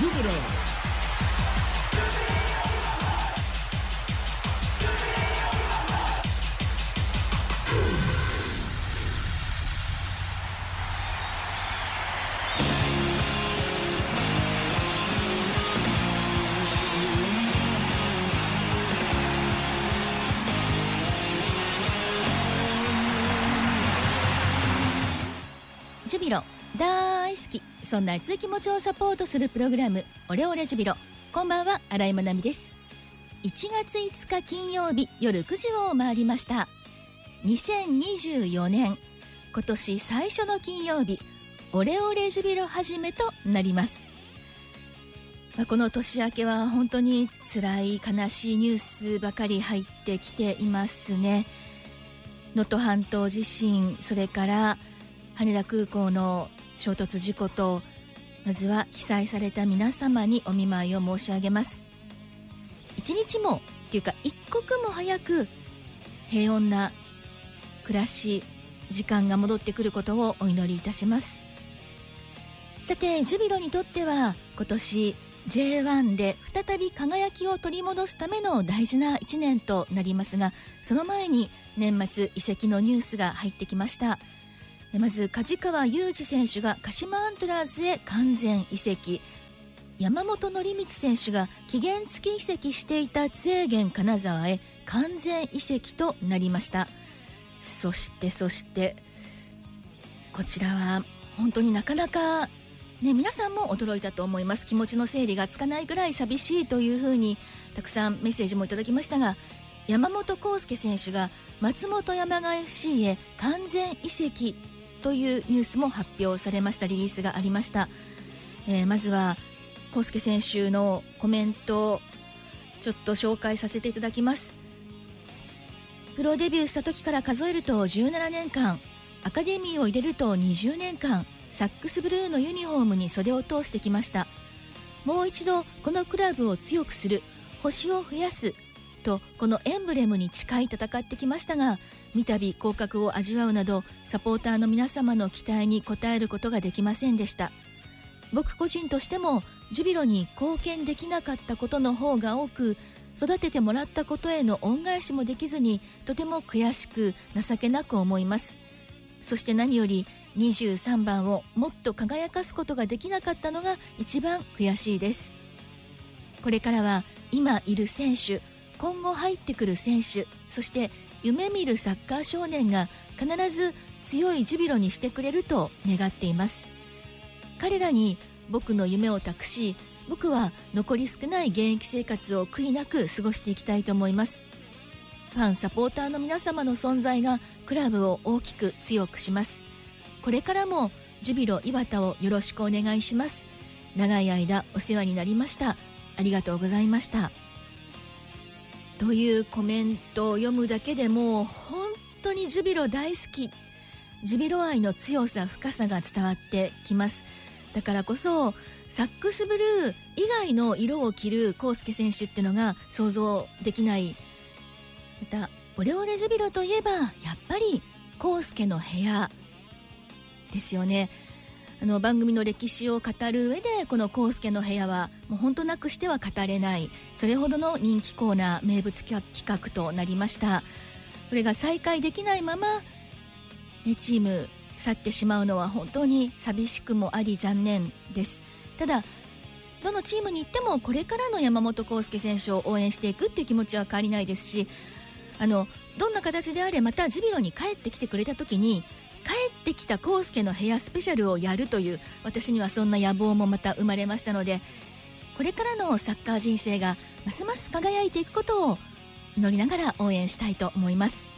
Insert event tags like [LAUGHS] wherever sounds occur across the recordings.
Jupiter.「ジュビロ大好き」そんな熱い気持ちをサポートするプログラム「オレオレジュビロ」こんばんは新井まなみです。1月5日金曜日夜9時を回りました。2024年今年最初の金曜日オレオレジュビロ始めとなります。まあこの年明けは本当に辛い悲しいニュースばかり入ってきていますね。能登半島地震それから羽田空港の衝突事故とまずは被災された皆様にお見舞いを申し上げます。一日もっていうか一刻も早く平穏な暮らし時間が戻ってくることをお祈りいたします。さてジュビロにとっては今年 J1 で再び輝きを取り戻すための大事な1年となりますがその前に年末移籍のニュースが入ってきました。まず梶川裕二選手が鹿島アントラーズへ完全移籍。山本則光選手が期限付き移籍していた津江源金沢へ完全移籍となりました。そしてそしてこちらは本当になかなかね、皆さんも驚いたと思います。気持ちの整理がつかないぐらい寂しいというふうにたくさんメッセージもいただきましたが山本康介選手が松本山雅 FC へ完全移籍というニュースも発表されましたリリースがありました、えーまずは康介選手のコメントをちょっと紹介させていただきます。プロデビューした時から数えると17年間アカデミーを入れると20年間サックスブルーのユニフォームに袖を通してきました。もう一度このクラブを強くする星を増やすとこのエンブレムに近い戦ってきましたが三度降格を味わうなどサポーターの皆様の期待に応えることができませんでした。僕個人としてもジュビロに貢献できなかったことの方が多く育ててもらったことへの恩返しもできずにとても悔しく情けなく思います。そして何より23番をもっと輝かすことができなかったのが一番悔しいです。これからは今いる選手今後入ってくる選手そして夢見るサッカー少年が必ず強いジュビロにしてくれると願っています。彼らに僕の夢を託し僕は残り少ない現役生活を悔いなく過ごしていきたいと思います。ファンサポーターの皆様の存在がクラブを大きく強くします。これからもジュビロ磐田をよろしくお願いします。長い間お世話になりました。ありがとうございました。というコメントを読むだけでも本当にジュビロ大好き。ジュビロ愛の強さ深さが伝わってきます。だからこそサックスブルー以外の色を着る康介選手っていうのが想像できない。またオレオレジュビロといえばやっぱり康介の部屋ですよね。あの番組の歴史を語る上でこの康介の部屋はもう本当なくしては語れないそれほどの人気コーナー名物企画となりました。これが再開できないまま、ね、チーム去ってしまうのは本当に寂しくもあり残念です。ただどのチームに行ってもこれからの山本康介選手を応援していくっていう気持ちは変わりないですしあのどんな形であれまたジュビロに帰ってきてくれた時に帰ってきた康介の部屋スペシャルをやるという私にはそんな野望もまた生まれましたのでこれからのサッカー人生がますます輝いていくことを祈りながら応援したいと思います。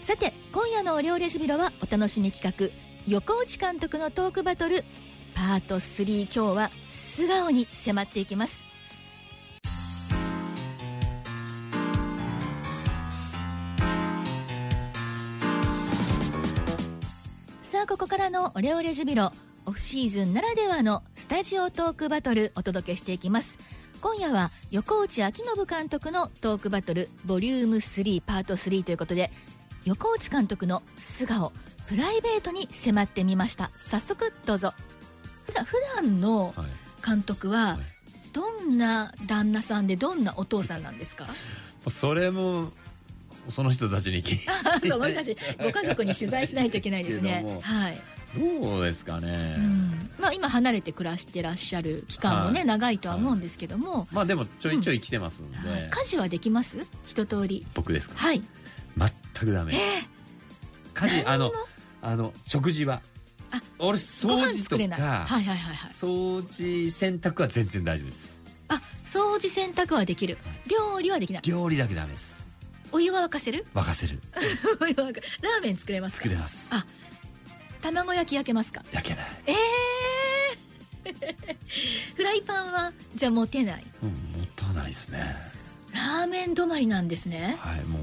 さて今夜の「オレオレジュビロ」はお楽しみ企画横内監督のトークバトルパート3今日は素顔に迫っていきます。ここからのオレオレジュビロオフシーズンならではのスタジオトークバトルお届けしていきます。今夜は横内昭信監督のトークバトルボリューム3パート3ということで横内監督の素顔プライベートに迫ってみました。早速どうぞ。普段のはい。監督はどんな旦那さんでどんなお父さんなんですか？[LAUGHS] それもその人たちに聞いて。[LAUGHS] その人たちご家族に取材しないといけないですね。はい、どうですかね、うん。まあ、今離れて暮らしてらっしゃる期間もね、はい。長いとは思うんですけども、まあでもちょいちょい来てますんで、はい家事はできます？一通り。僕ですか？はい。全くダメ。家事あのあの食事は。あ俺掃除とか、はいはいはいはい。掃除洗濯は全然大丈夫です。あ掃除洗濯はできる。料理はできない。料理だけダメですお湯は沸かせる？沸かせる。[LAUGHS] お湯は沸かラーメン作れますか？作れます。あ卵焼き焼けますか？焼けない、えー。[LAUGHS] フライパンはじゃあ持てない？うん、もったいないですね。ラーメン止まりなんですね。はいもう。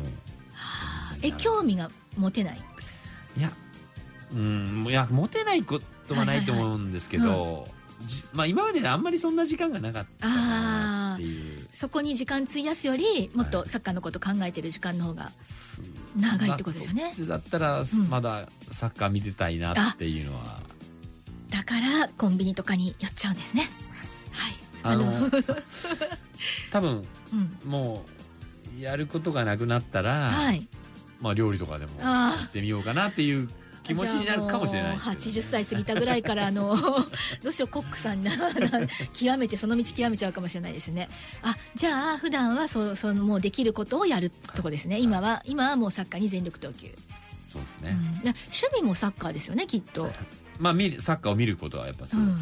はあ。え興味が持てない？いやうんいやモテないことはないと思うんですけど、はい。じまあ今まであんまりそんな時間がなかったなっていうそこに時間費やすよりもっとサッカーのこと考えてる時間の方がす長いってことですよね。だだったら、んまだサッカー見てたいなっていうのは。だからコンビニとかに寄っちゃうんですね。はい。あの [LAUGHS] 多分うん。もうやることがなくなったら、はい。まあ料理とかでもやあってみようかなっていう気持ちになるかもしれないね、じゃあもう80歳過ぎたぐらいからあの [LAUGHS] どうしようコックさんな [LAUGHS] 極めてその道極めちゃうかもしれないですね。あじゃあ普段はそうそのもうできることをやるとこですね、今は今はもうサッカーに全力投球、そうですね、うん、で趣味もサッカーですよねきっと。まあ見るサッカーを見ることはやっぱすごくうん。好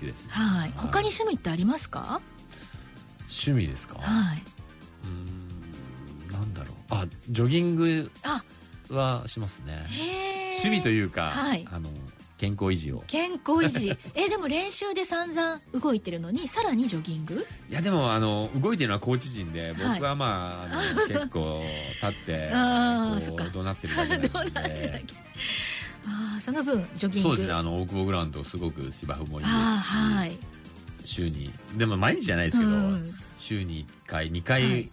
きですね、はい。他に趣味ってありますか？趣味ですか、はい、うーんなんだろう。あジョギング。あはしますね。趣味というか、はい。あの健康維持を。健康維持。[LAUGHS] えでも練習で散々動いてるのにさらにジョギング？いやでもあの動いてるのはコーチ陣ではい。僕はまあ,、あの結構立って [LAUGHS] あこう怒鳴ってるだけなんで。どうなってだっけ。ああその分ジョギング。そうですねあの大久保グラウンドすごく芝生もいいですし、はい。週にでも毎日じゃないですけど、うん週に1回2回、はい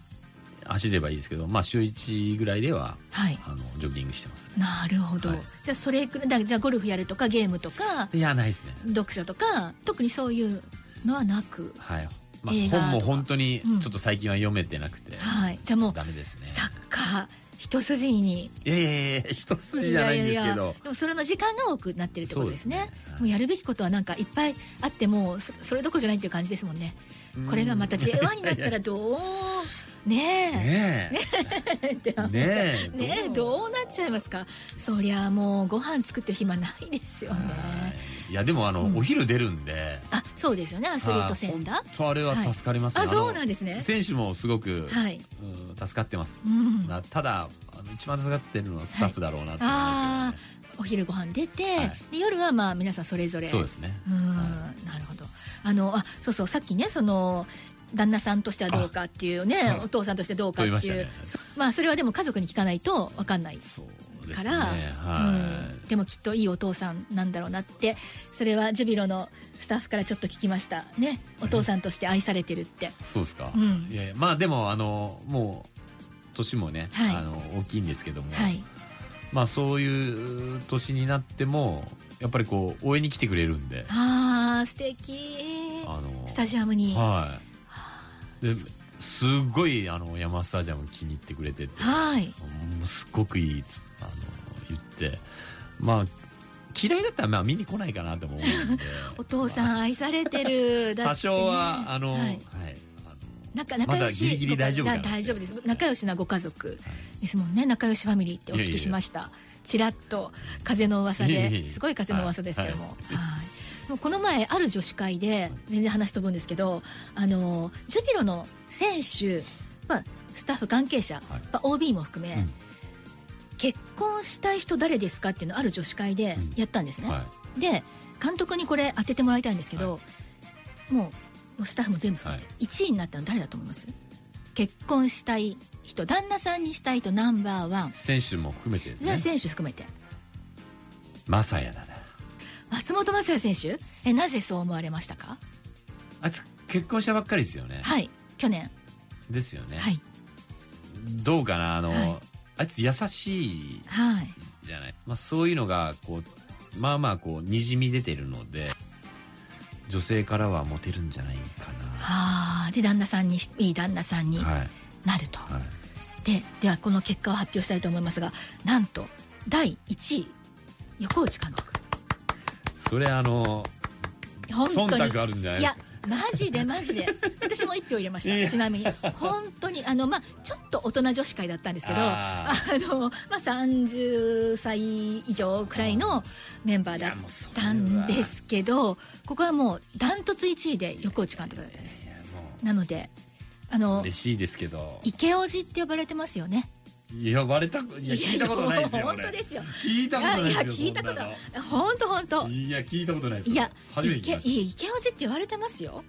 走ればいいですけどまあ週1ぐらいでははい。あのジョギングしてます。なるほど、はい。じゃあそれくらいだじゃあゴルフやるとかゲームとかいやないですね。読書とか特にそういうのはなくはい、まあ本も本当にうん。ちょっと最近は読めてなくて、はい。じゃあもうダメですね。サッカー一筋に。いやいやいや一筋じゃないんですけど。でもそれの時間が多くなってるってことですね。ねはい。もうやるべきことはなんかいっぱいあってもそそれどころじゃないっていう感じですもんね。これがまた J1 になったらどうねねえ。って思っちゃうねえ。ねえ。どう？なっちゃいますか？そりゃもうご飯作ってる暇ないですよね。い。やでもあの、うん。お昼出るんで。あそうですよね。アスリートセンター。はい。本当あれは助かりますね、あのそうなんですね。選手もすごく、はい、うん助かってます、うん、なただあの一番助かってるのはスタッフだろうなって思い。あまあお昼ご飯出て、はい。で夜はまあ皆さんそれぞれ。そうですね。うん、はなるほど。あのあそうそうさっきねその旦那さんとしてはどうかっていうねお父さんとしてどうかっていう、ねそまあそれはでも家族に聞かないと分かんないそうですね。から、はい、うん、でもきっといいお父さんなんだろうなって。それはジュビロのスタッフからちょっと聞きましたね。お父さんとして愛されてるって。そうですか、うん。いやいやまあでもあのもう年もね、はい。あの大きいんですけども、はい。まあそういう年になってもやっぱりこう応援に来てくれるんで。あー素敵。あのスタジアムに。はいですっごいあの山スタジアム気に入ってくれてて。はい。すっごくいいっつあの言って。まあ嫌いだったらまあ見に来ないかなとも思うんで。[LAUGHS] お父さん愛されてる、[LAUGHS] 多少はあの、ははい。い、仲仲良しギリギリ大丈夫かなご大丈夫です。仲良しなご家族ですもんね。仲良しファミリーってお聞きしました。ちらっと風の噂で。すごい風の噂ですけども、はいこの前ある女子会で全然話飛ぶんですけどあのジュビロの選手、まあ、スタッフ関係者、はい。まあ、OB も含め、うん。結婚したい人誰ですかっていうのをある女子会でやったんですね、はで監督にこれ当ててもらいたいんですけど、もうもうスタッフも全部含めて、1位になったの誰だと思います？結婚したい人旦那さんにしたい人ナンバーワン。い、選手も含めてですね。選手含めて。マサヤだな松本雅也選手？えなぜそう思われましたか？あいつ結婚したばっかりですよね、はい。去年。ですよね、はい。どうかな？あの、はい。あいつ優しいはい。じゃない、まあ、そういうのがこうまあまあこうにじみ出てるので女性からはモテるんじゃないかな。はあ。で旦那さんにいい旦那さんにはい。なると、はい。でではこの結果を発表したいと思いますがなんと第1位横内監督それあの本当に。忖度あるんじゃない？いやマジでマジで。私も一票入れました。ちなみに。本当にあのまあちょっと大人女子会だったんですけどああのまあ30歳以上くらいのメンバーだったんですけどここはもうダントツ1位で横内監督です。なのであうの嬉しいですけど。池おじって呼ばれてますよね呼ばれたいや聞いたことないですよ本俺当ですよ。聞いたことないいや聞いたこと本当本当。いや聞いたことないですいや初めて聞きまし池いや池おじって言われてますよ。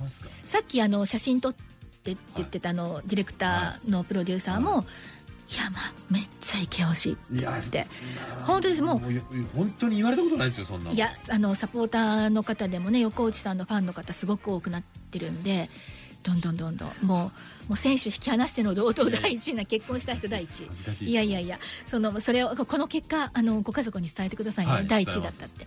ますか？さっきあの写真撮ってって言ってたあのディレクターのプロデューサーも、い、やまあめっちゃイケオジいやって本当です。もうう本当に言われたことないですよそんなの。いやあのサポーターの方でもね横内さんのファンの方すごく多くなってるんでどんどんどんどん。もうもう選手引き離しての堂々第一位な結婚した人第一。いいやいやいや。そのそれをこの結果あのご家族に伝えてくださいね、はい第一位だったって。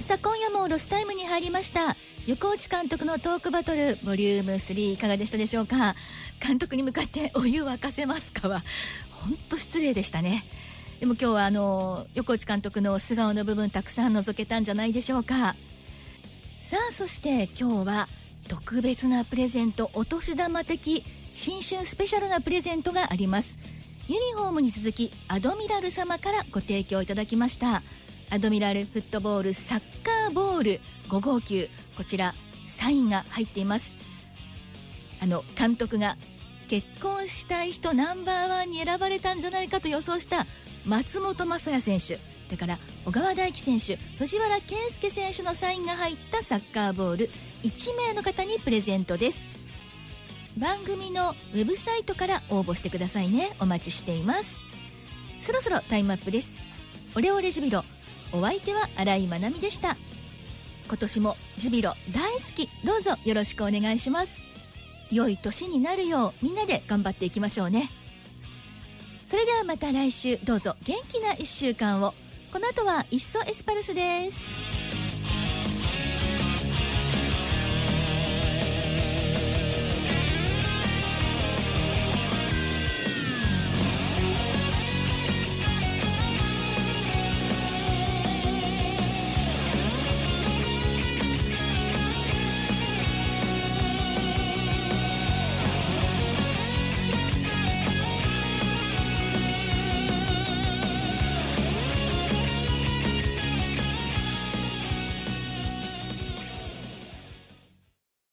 さあ今夜もロスタイムに入りました。横内監督のトークバトルボリューム3いかがでしたでしょうか？監督に向かってお湯沸かせますかは本当失礼でしたねでも今日はあの横内監督の素顔の部分たくさん覗けたんじゃないでしょうか。さあそして今日は特別なプレゼントお年玉的新春スペシャルなプレゼントがあります。ユニフォームに続きアドミラル様からご提供いただきました。アドミラルフットボールサッカーボール5号球こちらサインが入っています。あの監督が結婚したい人ナンバーワンに選ばれたんじゃないかと予想した松本雅也選手それから小川大輝選手藤原健介選手のサインが入ったサッカーボール1名の方にプレゼントです。番組のウェブサイトから応募してくださいね。お待ちしています。そろそろタイムアップです。オレオレジュビロお相手は新井まなみでした。今年もジュビロ大好き。どうぞよろしくお願いします。良い年になるようみんなで頑張っていきましょうね。それではまた来週。どうぞ元気な1週間を。この後は「いっそエスパルス」です。